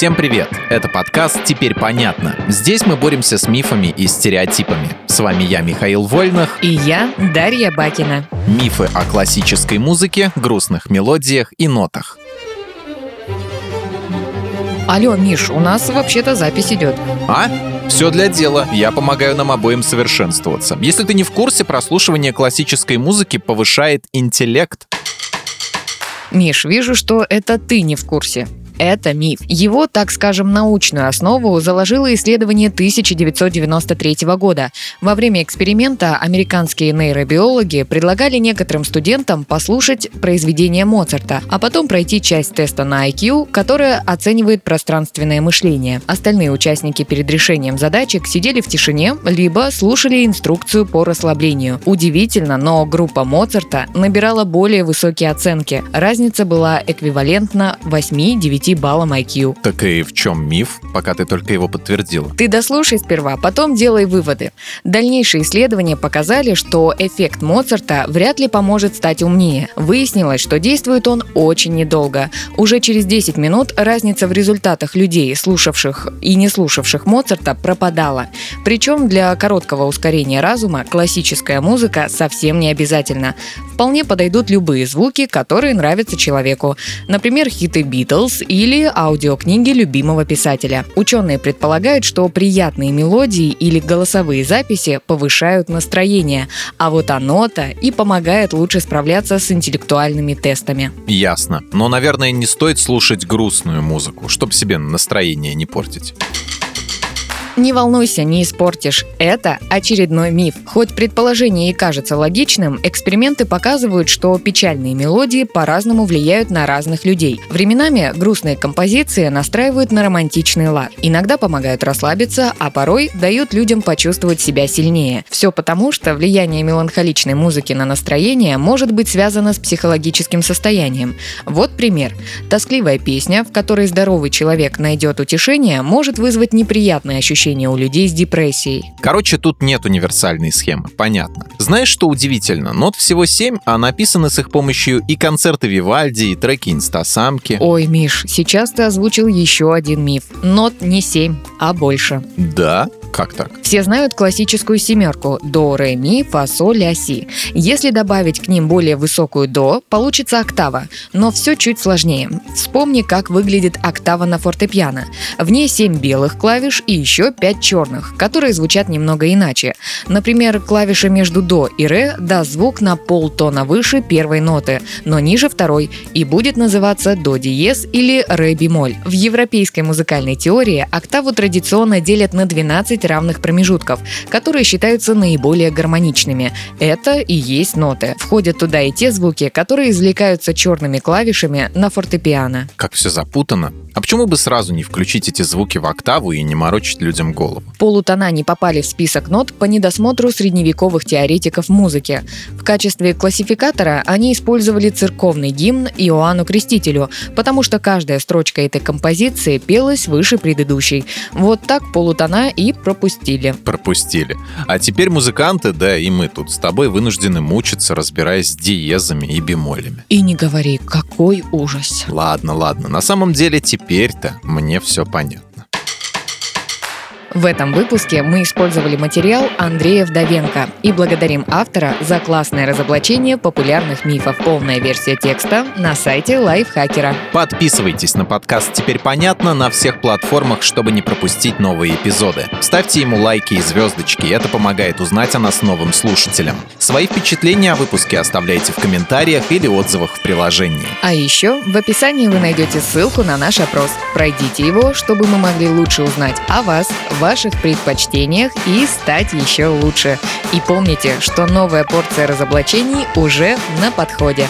Всем привет! Это подкаст «Теперь понятно». Здесь мы боремся с мифами и стереотипами. С вами я, Михаил Вольных. И я, Дарья Бакина. Мифы о классической музыке, грустных мелодиях и нотах. Алло, Миш, у нас вообще-то запись идет. А? Все для дела. Я помогаю нам обоим совершенствоваться. Если ты не в курсе, прослушивание классической музыки повышает интеллект. Миш, вижу, что это ты не в курсе это миф. Его, так скажем, научную основу заложило исследование 1993 года. Во время эксперимента американские нейробиологи предлагали некоторым студентам послушать произведение Моцарта, а потом пройти часть теста на IQ, которая оценивает пространственное мышление. Остальные участники перед решением задачек сидели в тишине, либо слушали инструкцию по расслаблению. Удивительно, но группа Моцарта набирала более высокие оценки. Разница была эквивалентна 8-9 10 баллам IQ. Так и в чем миф, пока ты только его подтвердила? Ты дослушай сперва, потом делай выводы. Дальнейшие исследования показали, что эффект Моцарта вряд ли поможет стать умнее. Выяснилось, что действует он очень недолго. Уже через 10 минут разница в результатах людей, слушавших и не слушавших Моцарта, пропадала. Причем для короткого ускорения разума классическая музыка совсем не обязательна. Вполне подойдут любые звуки, которые нравятся человеку. Например, хиты Битлз и или аудиокниги любимого писателя. Ученые предполагают, что приятные мелодии или голосовые записи повышают настроение, а вот оно-то и помогает лучше справляться с интеллектуальными тестами. Ясно. Но, наверное, не стоит слушать грустную музыку, чтобы себе настроение не портить. Не волнуйся, не испортишь. Это очередной миф. Хоть предположение и кажется логичным, эксперименты показывают, что печальные мелодии по-разному влияют на разных людей. Временами грустные композиции настраивают на романтичный лад. Иногда помогают расслабиться, а порой дают людям почувствовать себя сильнее. Все потому, что влияние меланхоличной музыки на настроение может быть связано с психологическим состоянием. Вот пример. Тоскливая песня, в которой здоровый человек найдет утешение, может вызвать неприятные ощущения общения у людей с депрессией. Короче, тут нет универсальной схемы, понятно. Знаешь, что удивительно? Нот всего 7, а написаны с их помощью и концерты Вивальди, и треки инстасамки. Ой, Миш, сейчас ты озвучил еще один миф. Нот не 7, а больше. Да? Как так? Все знают классическую семерку – до, ре, ми, фа, соль, ля, си. Если добавить к ним более высокую до, получится октава, но все чуть сложнее. Вспомни, как выглядит октава на фортепиано. В ней 7 белых клавиш и еще 5 черных, которые звучат немного иначе. Например, клавиша между до и ре даст звук на полтона выше первой ноты, но ниже второй, и будет называться до диез или ре бемоль. В европейской музыкальной теории октаву традиционно делят на 12 9 равных промежутков, которые считаются наиболее гармоничными. Это и есть ноты. Входят туда и те звуки, которые извлекаются черными клавишами на фортепиано. Как все запутано. А почему бы сразу не включить эти звуки в октаву и не морочить людям голову? Полутона не попали в список нот по недосмотру средневековых теоретиков музыки. В качестве классификатора они использовали церковный гимн Иоанну Крестителю, потому что каждая строчка этой композиции пелась выше предыдущей. Вот так полутона и пропустили. Пропустили. А теперь музыканты, да и мы тут с тобой вынуждены мучиться, разбираясь с диезами и бемолями. И не говори, какой ужас. Ладно, ладно. На самом деле теперь-то мне все понятно. В этом выпуске мы использовали материал Андрея Вдовенко и благодарим автора за классное разоблачение популярных мифов. Полная версия текста на сайте Лайфхакера. Подписывайтесь на подкаст «Теперь понятно» на всех платформах, чтобы не пропустить новые эпизоды. Ставьте ему лайки и звездочки, это помогает узнать о нас новым слушателям. Свои впечатления о выпуске оставляйте в комментариях или отзывах в приложении. А еще в описании вы найдете ссылку на наш опрос. Пройдите его, чтобы мы могли лучше узнать о вас, ваших предпочтениях и стать еще лучше. И помните, что новая порция разоблачений уже на подходе.